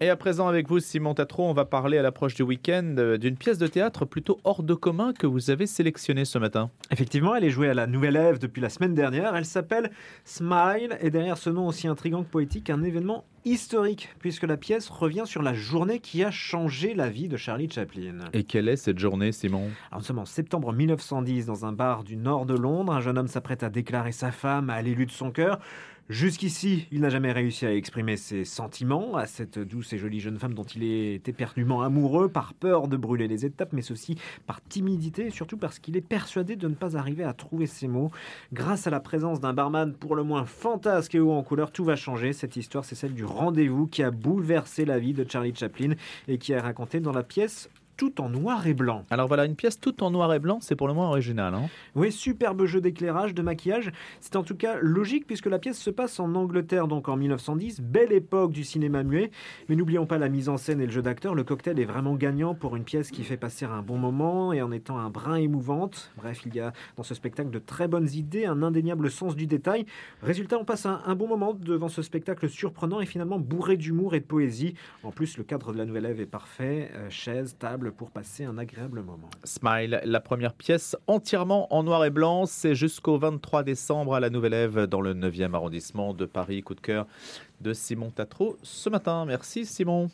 Et à présent avec vous, Simon Tatro, on va parler à l'approche du week-end euh, d'une pièce de théâtre plutôt hors de commun que vous avez sélectionnée ce matin. Effectivement, elle est jouée à la Nouvelle Ève depuis la semaine dernière. Elle s'appelle Smile et derrière ce nom aussi intrigant que poétique, un événement historique puisque la pièce revient sur la journée qui a changé la vie de Charlie Chaplin. Et quelle est cette journée, Simon? Alors, nous sommes en septembre 1910 dans un bar du nord de Londres. Un jeune homme s'apprête à déclarer sa femme à l'élu de son cœur. Jusqu'ici, il n'a jamais réussi à exprimer ses sentiments à cette douce et jolie jeune femme dont il est éperdument amoureux par peur de brûler les étapes, mais aussi par timidité et surtout parce qu'il est persuadé de ne pas arriver à trouver ses mots. Grâce à la présence d'un barman pour le moins fantasque et haut en couleur, tout va changer. Cette histoire, c'est celle du rendez-vous qui a bouleversé la vie de Charlie Chaplin et qui est racontée dans la pièce tout en noir et blanc. Alors voilà, une pièce toute en noir et blanc, c'est pour le moins original. Hein oui, superbe jeu d'éclairage, de maquillage. C'est en tout cas logique puisque la pièce se passe en Angleterre, donc en 1910, belle époque du cinéma muet. Mais n'oublions pas la mise en scène et le jeu d'acteur. Le cocktail est vraiment gagnant pour une pièce qui fait passer un bon moment et en étant un brin émouvante. Bref, il y a dans ce spectacle de très bonnes idées, un indéniable sens du détail. Résultat, on passe un, un bon moment devant ce spectacle surprenant et finalement bourré d'humour et de poésie. En plus, le cadre de la nouvelle Ève est parfait. Euh, chaise, pour passer un agréable moment. Smile, la première pièce entièrement en noir et blanc, c'est jusqu'au 23 décembre à la Nouvelle Ève dans le 9e arrondissement de Paris. Coup de cœur de Simon Tatro ce matin. Merci Simon.